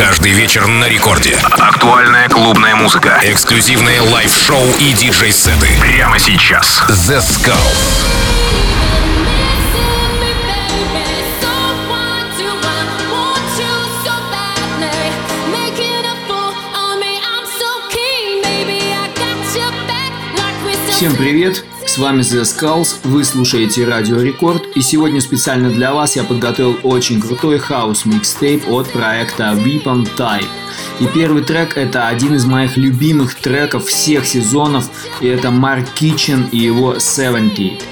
Каждый вечер на рекорде. Актуальная клубная музыка. Эксклюзивные live-шоу и диджей-сеты. Прямо сейчас. The Skulls. Всем привет! Вами The Skulls, вы слушаете Радио Рекорд, и сегодня специально для вас я подготовил очень крутой house mixtape от проекта Weapon Type. И первый трек это один из моих любимых треков всех сезонов, и это Марк Китчен и его 70.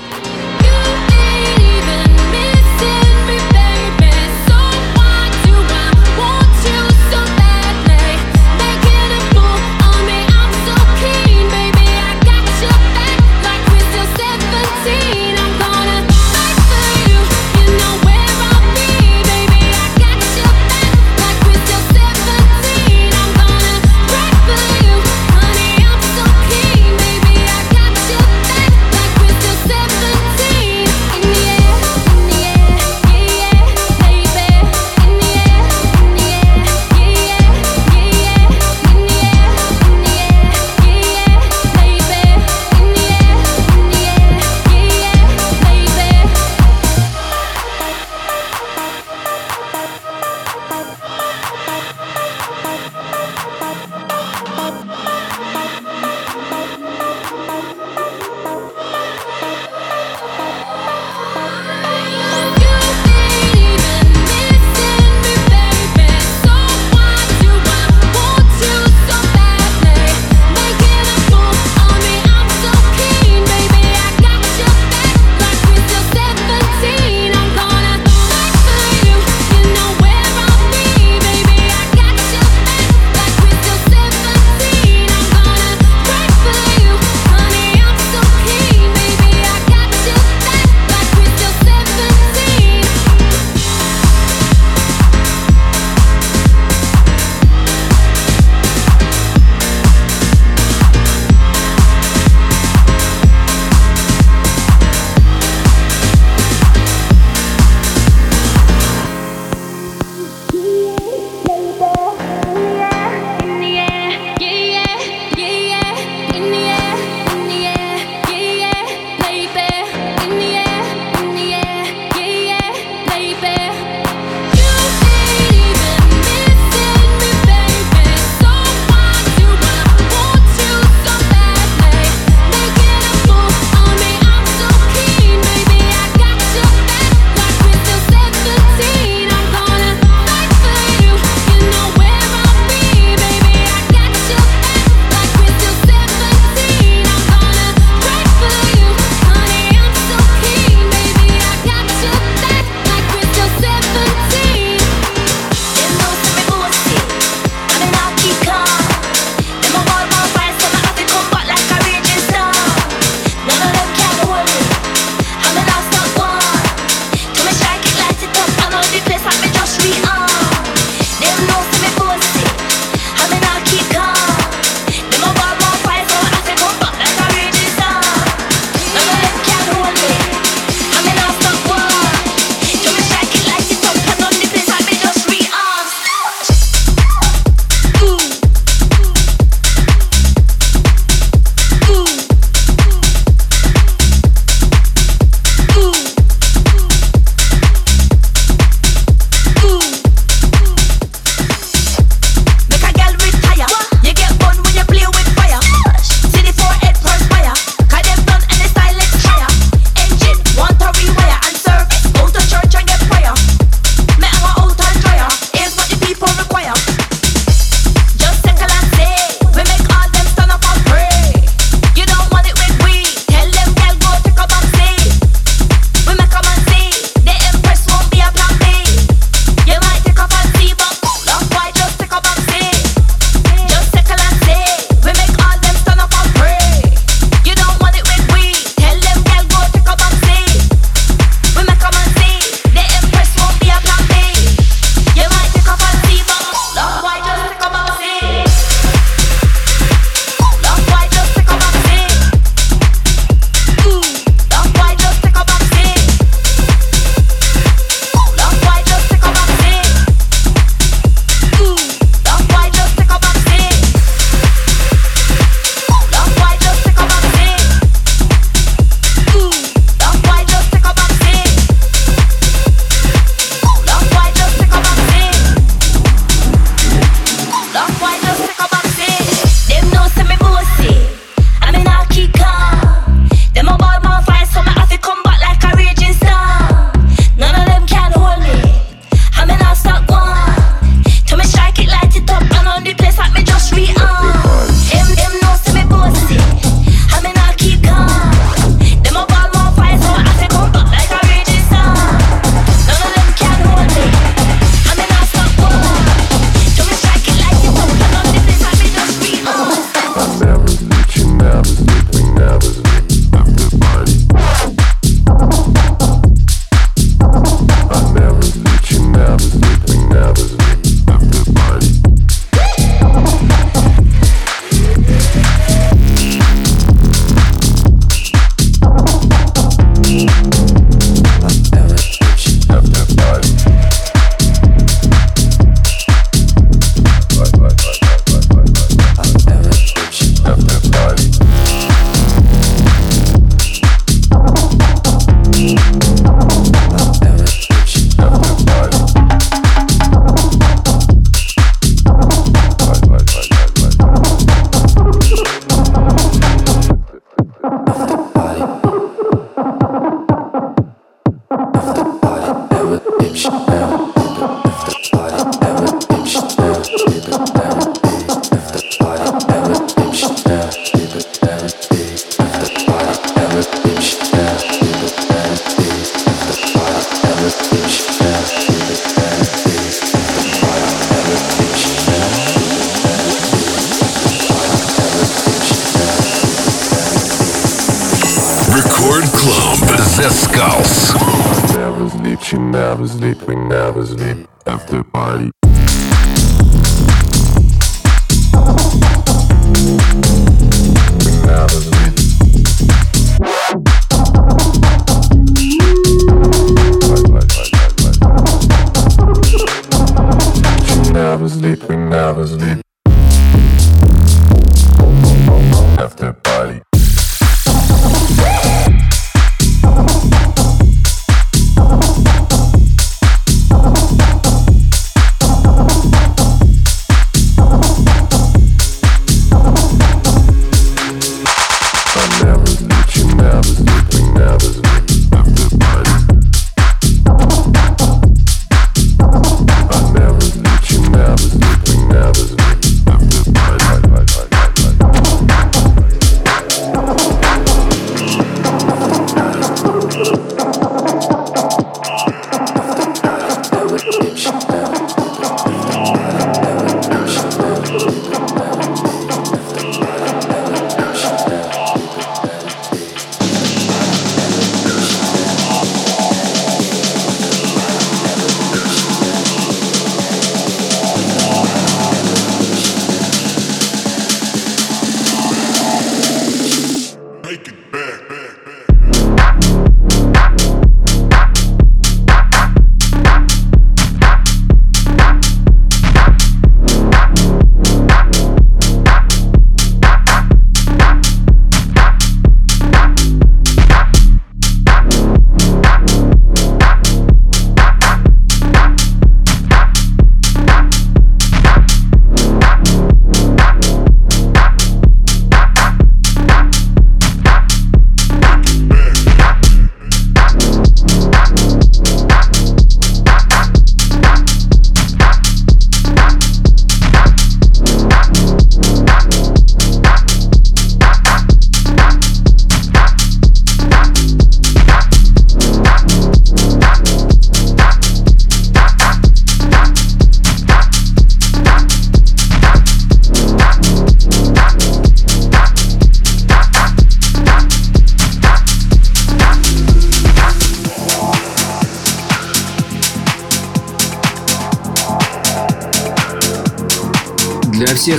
After.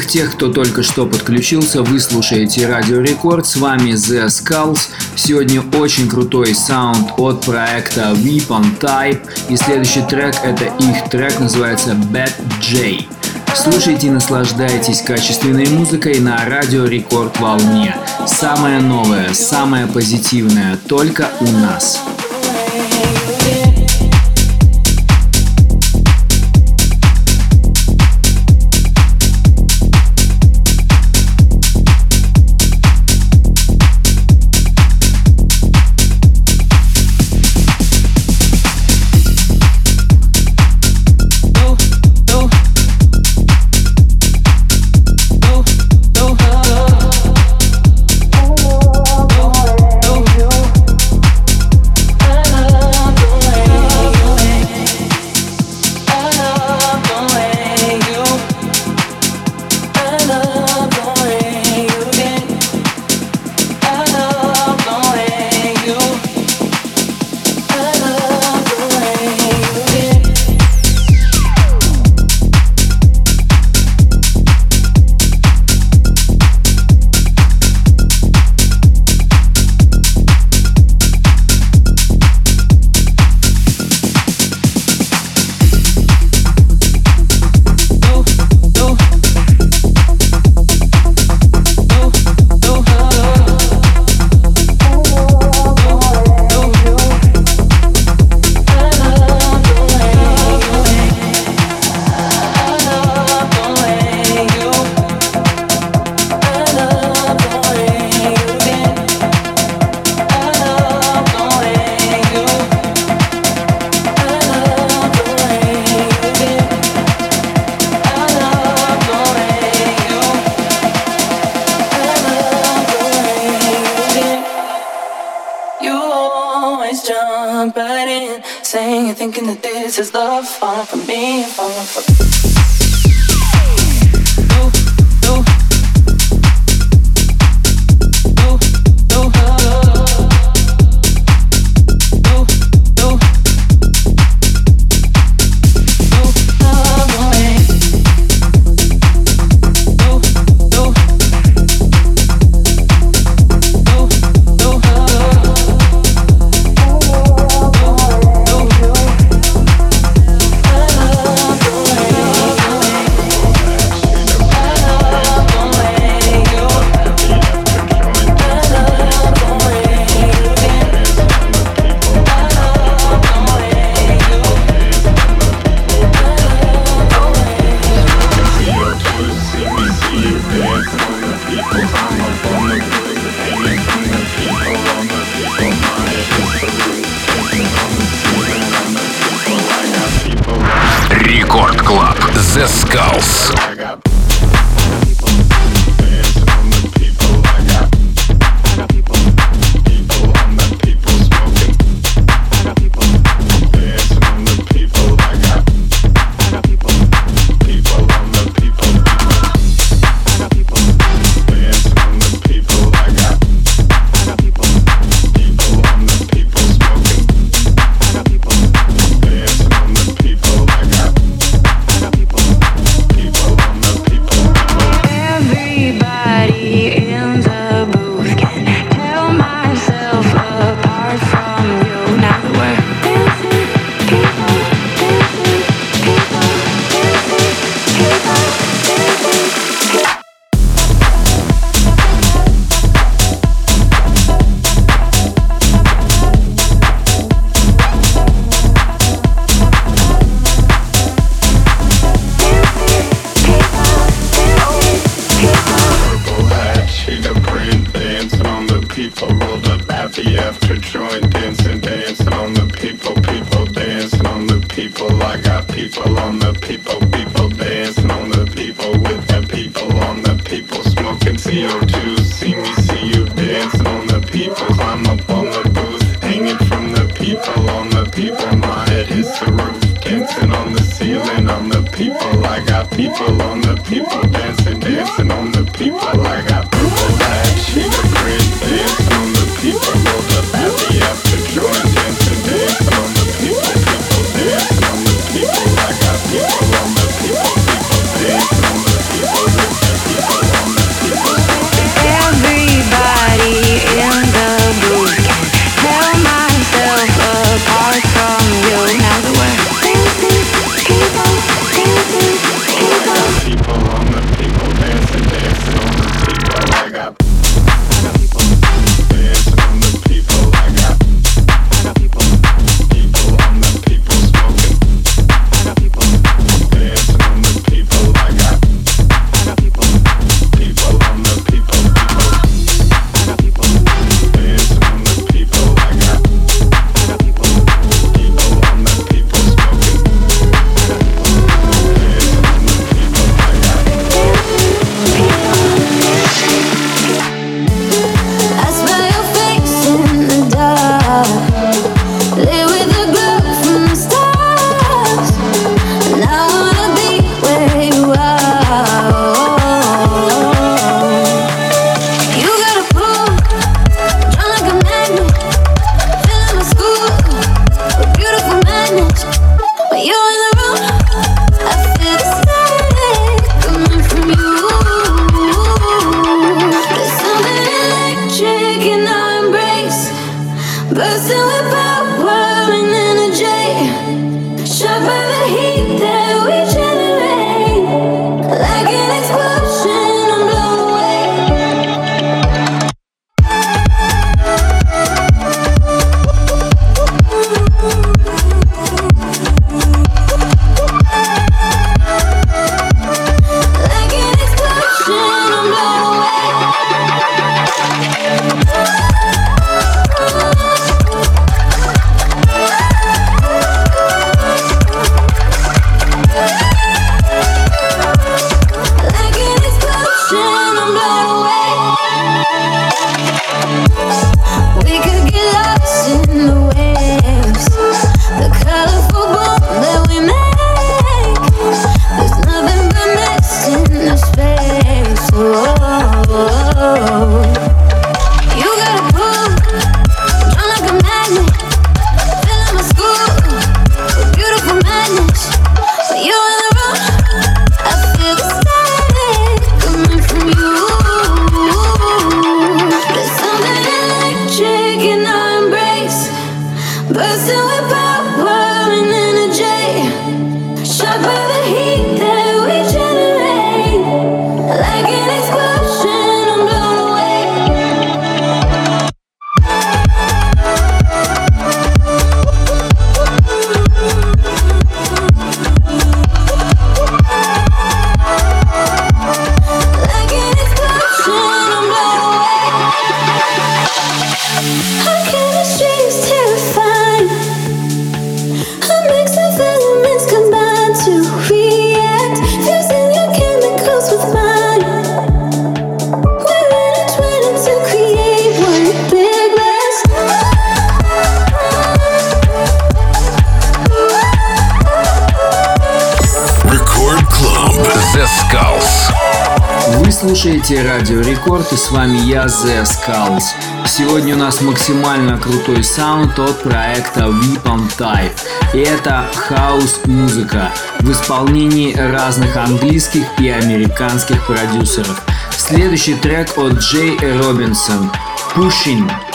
тех, кто только что подключился, вы слушаете Радио Рекорд. С вами The Skulls. Сегодня очень крутой саунд от проекта Weapon Type. И следующий трек это их трек, называется Bad J. Слушайте и наслаждайтесь качественной музыкой на Радио Рекорд волне. Самое новое, самое позитивное только у нас. Максимально крутой саунд от проекта Weapon Type. И это хаос-музыка в исполнении разных английских и американских продюсеров. Следующий трек от Джей Робинсон «Pushing».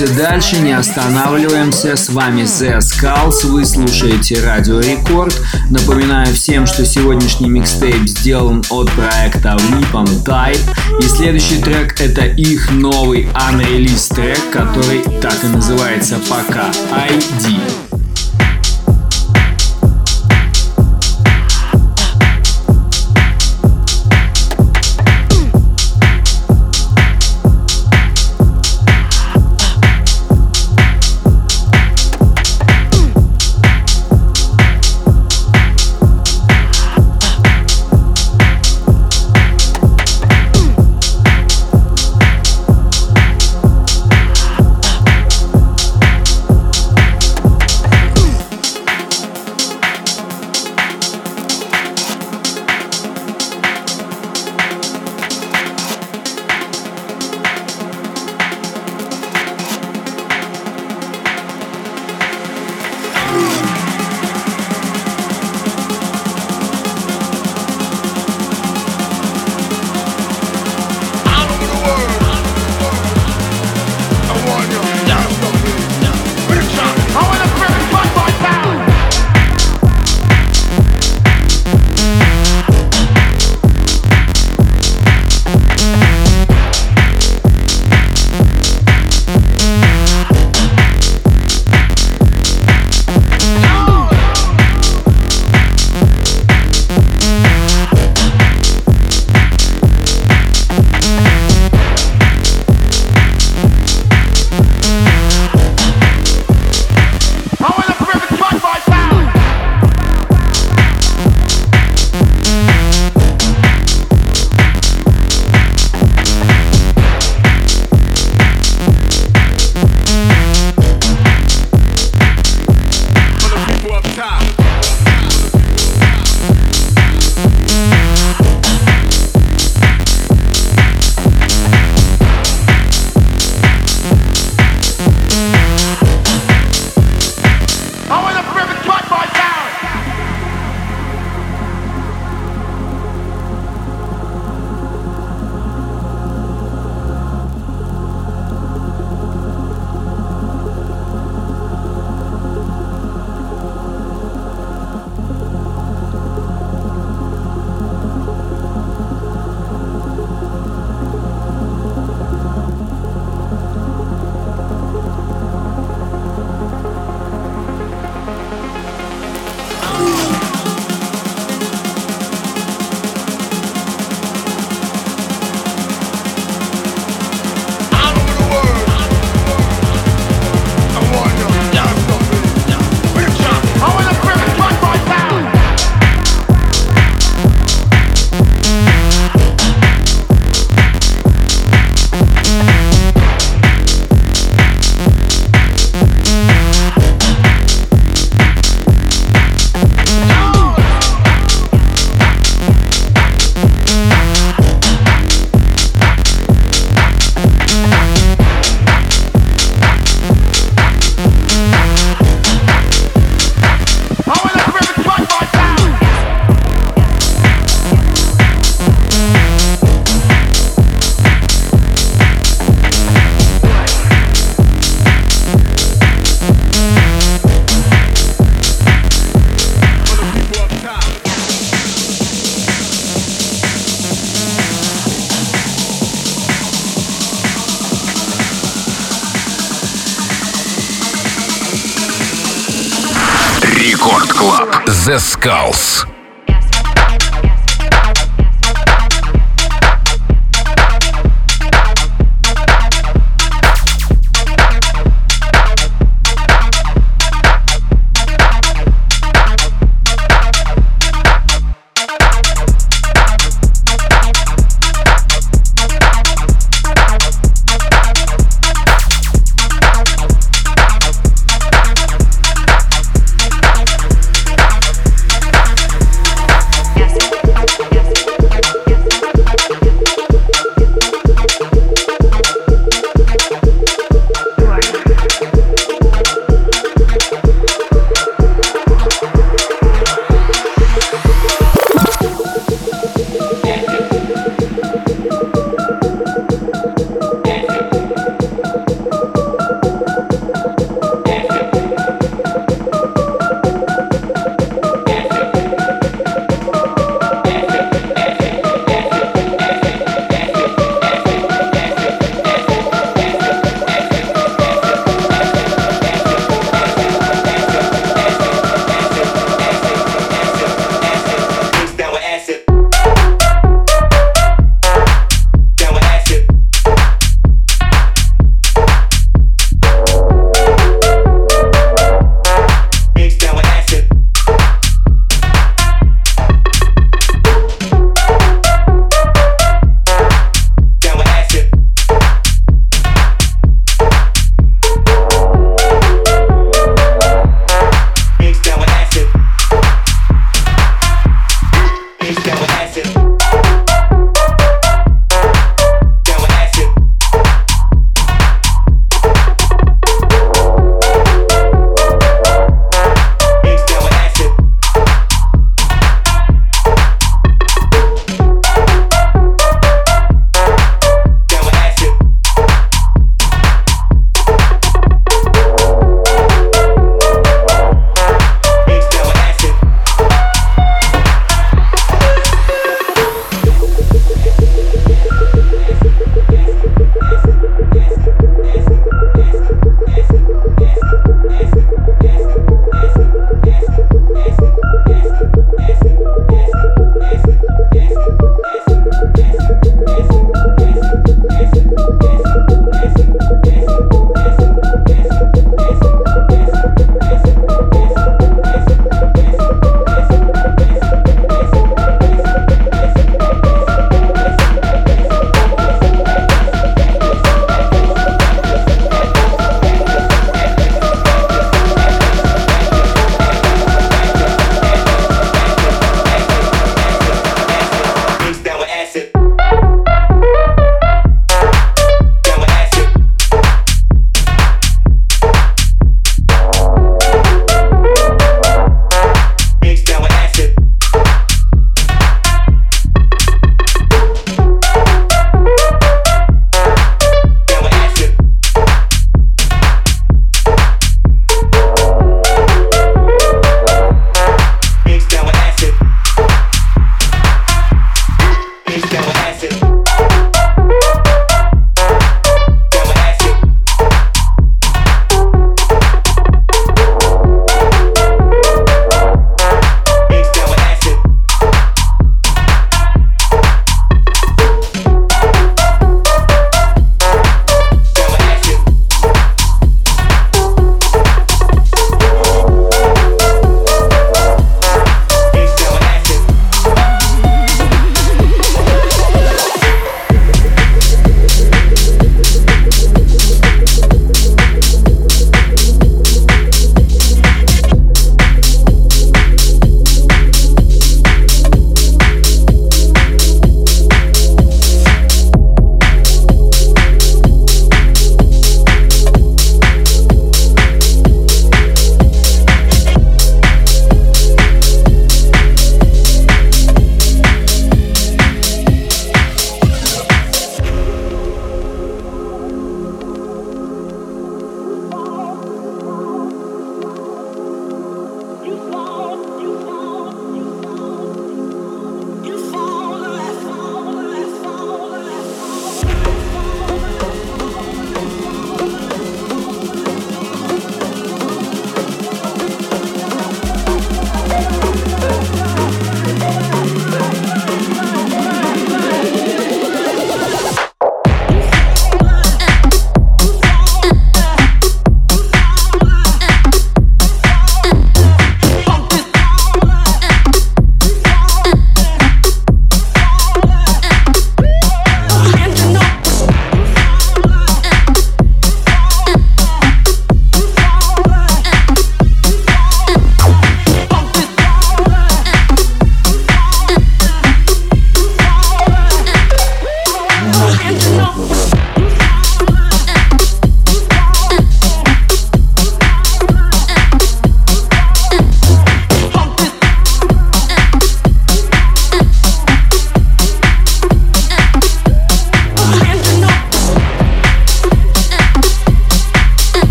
Двигаемся дальше, не останавливаемся. С вами The Skulls, вы слушаете Радио Рекорд. Напоминаю всем, что сегодняшний микстейп сделан от проекта Weapon Type. И следующий трек это их новый unreleased трек, который так и называется пока ID. Skulls.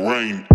rain.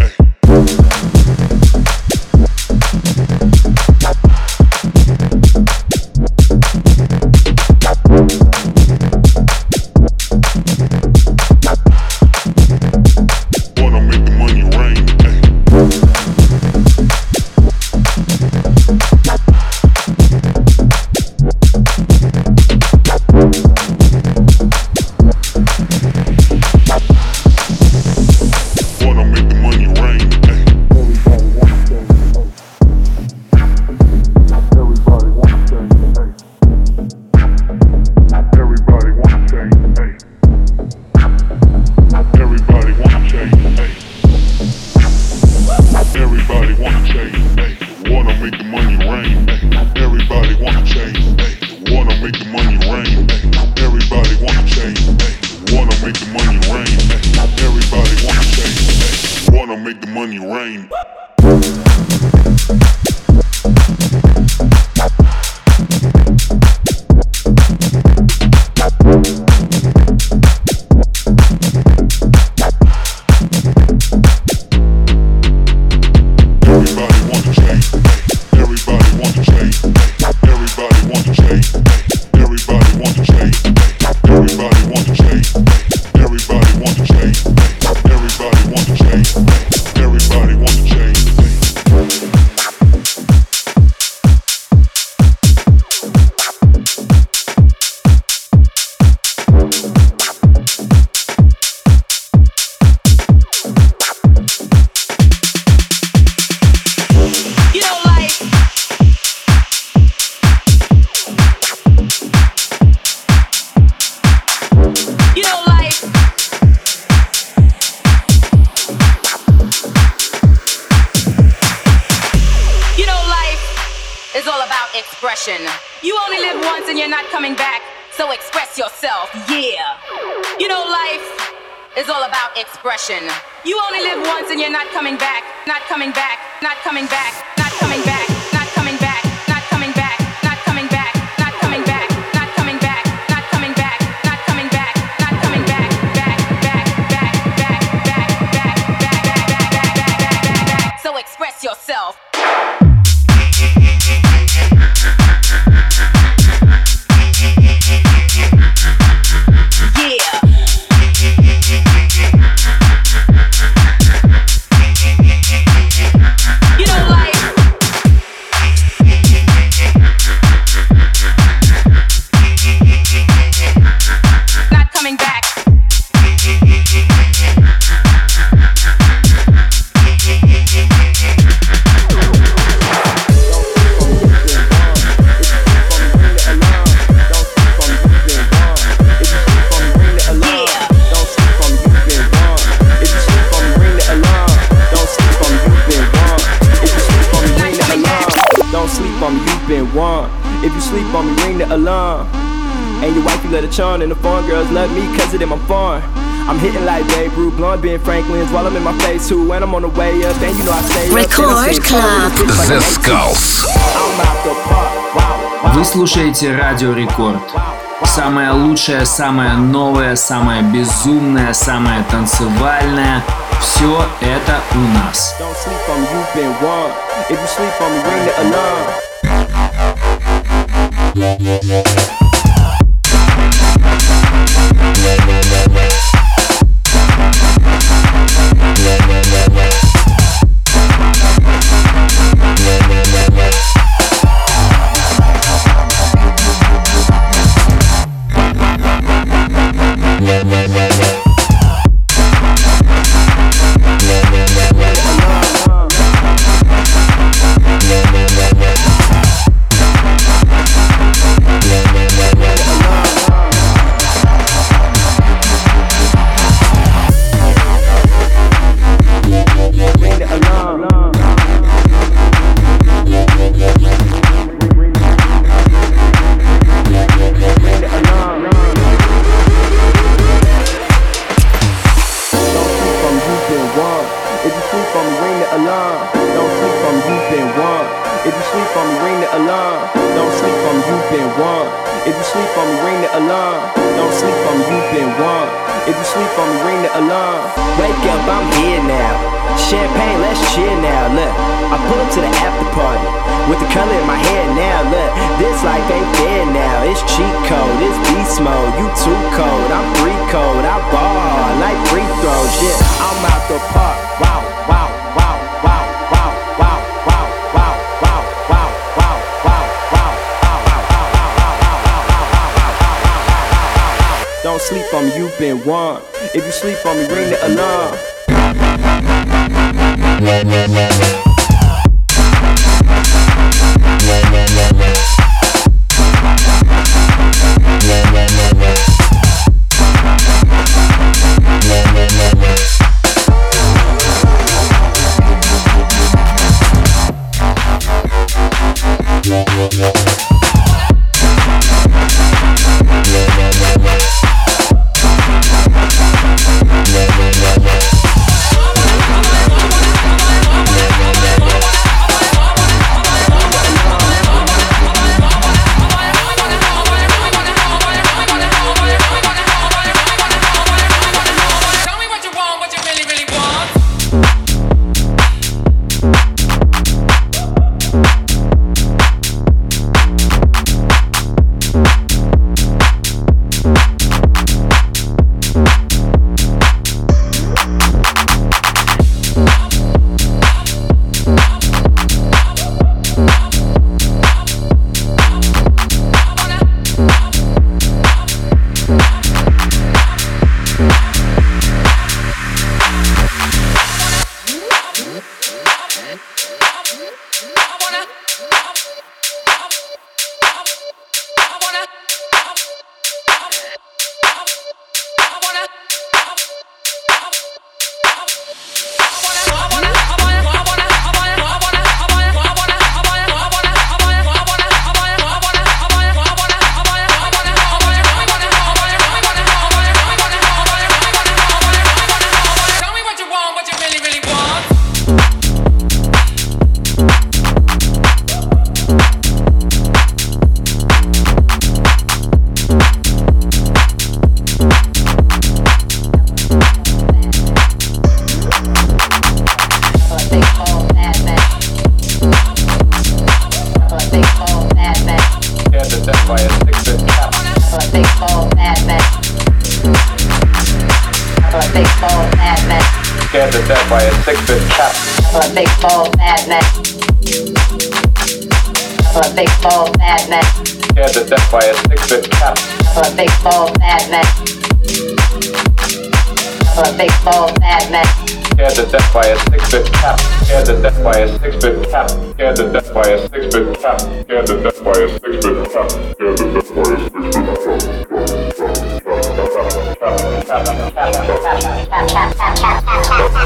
Nation. I'm hitting like Babe Ruth, blonde Ben Franklin's while I'm in my face too. When I'm on the way up, and you know I stay Record Club. The Skulls. Вы слушаете Радио Рекорд. Самое лучшее, самое новое, самое безумное, самое танцевальное. Все это у нас. Don't sleep on me, you've been warned. If you sleep on me, ring the alarm. Cap. Scared to death by a six-inch cap. Scared to death by a six-inch cap. Scared to death by a six-inch cap. Scared to death by a six-inch cap. Scared to death by a six-inch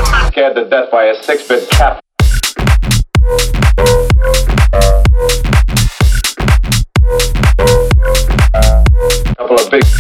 cap. Scared to death by a six-bit cap. topic.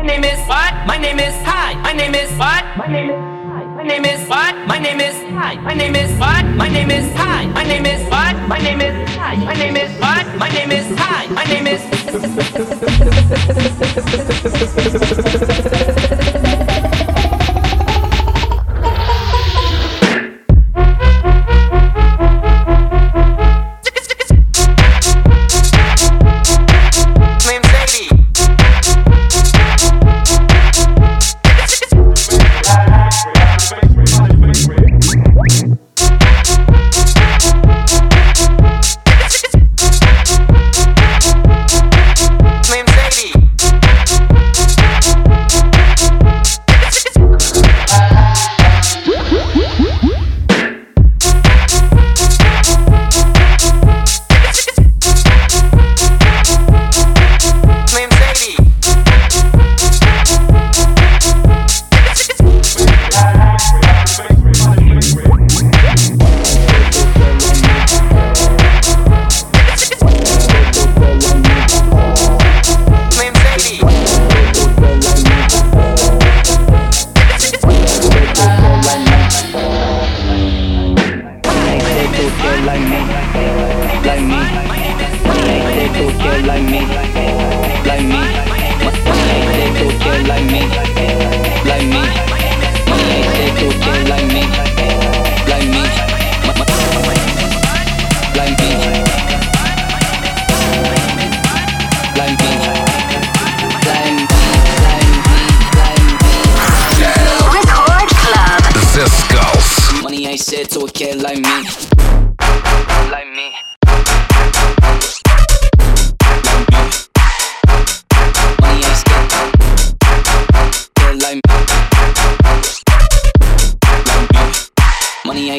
My name is what? My name is hi. My name is what? My name is. My name is what? My name is hi. My name is what? My name is hi. My name is what? My name is hi. My name is what? My name is hi. My name is.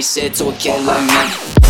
nice, to all killing me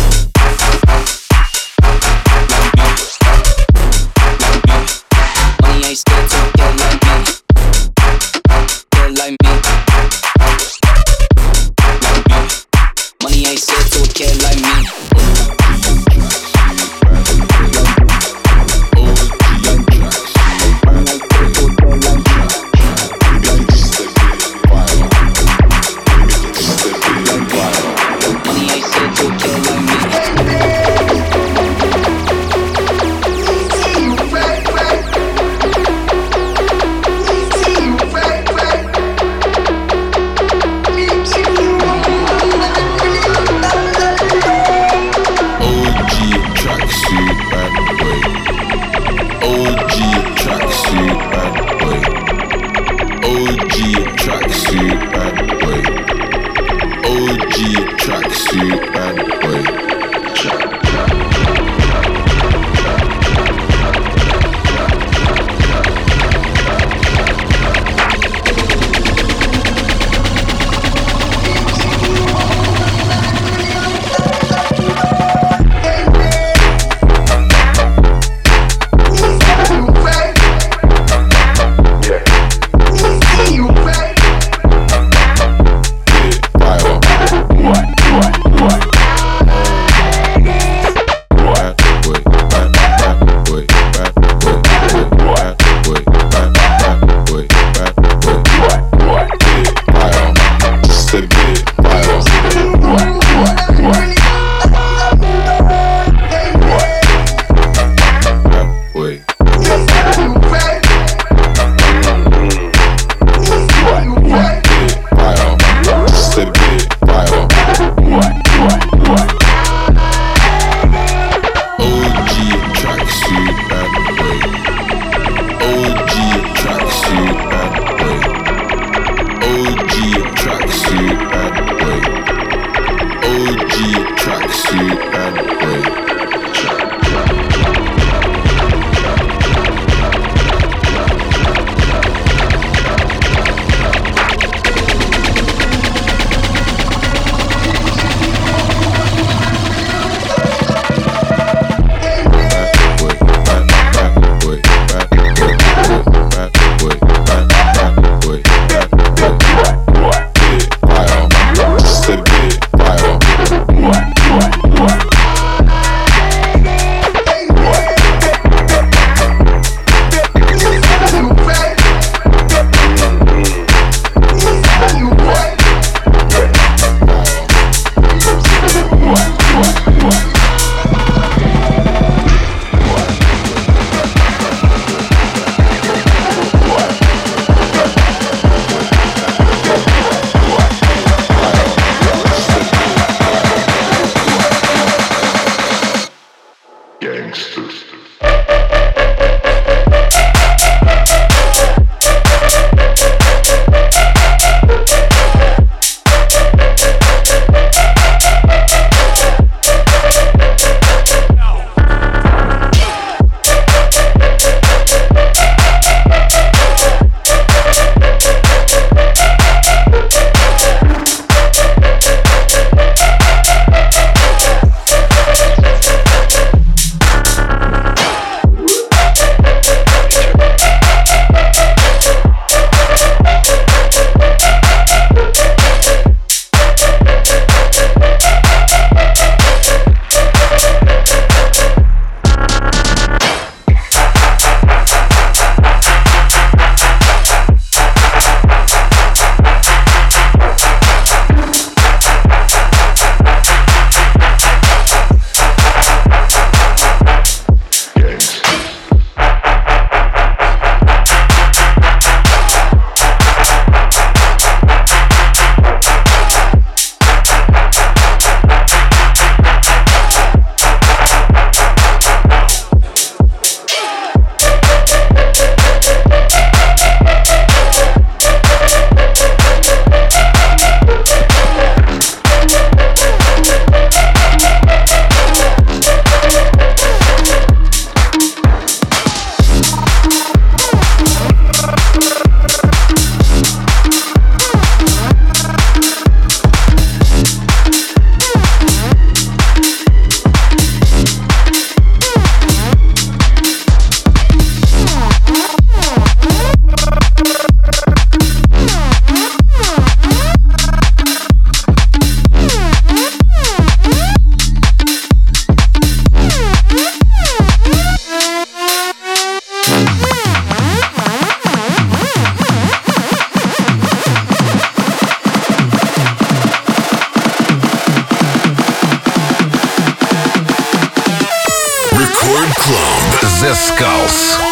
Musicals.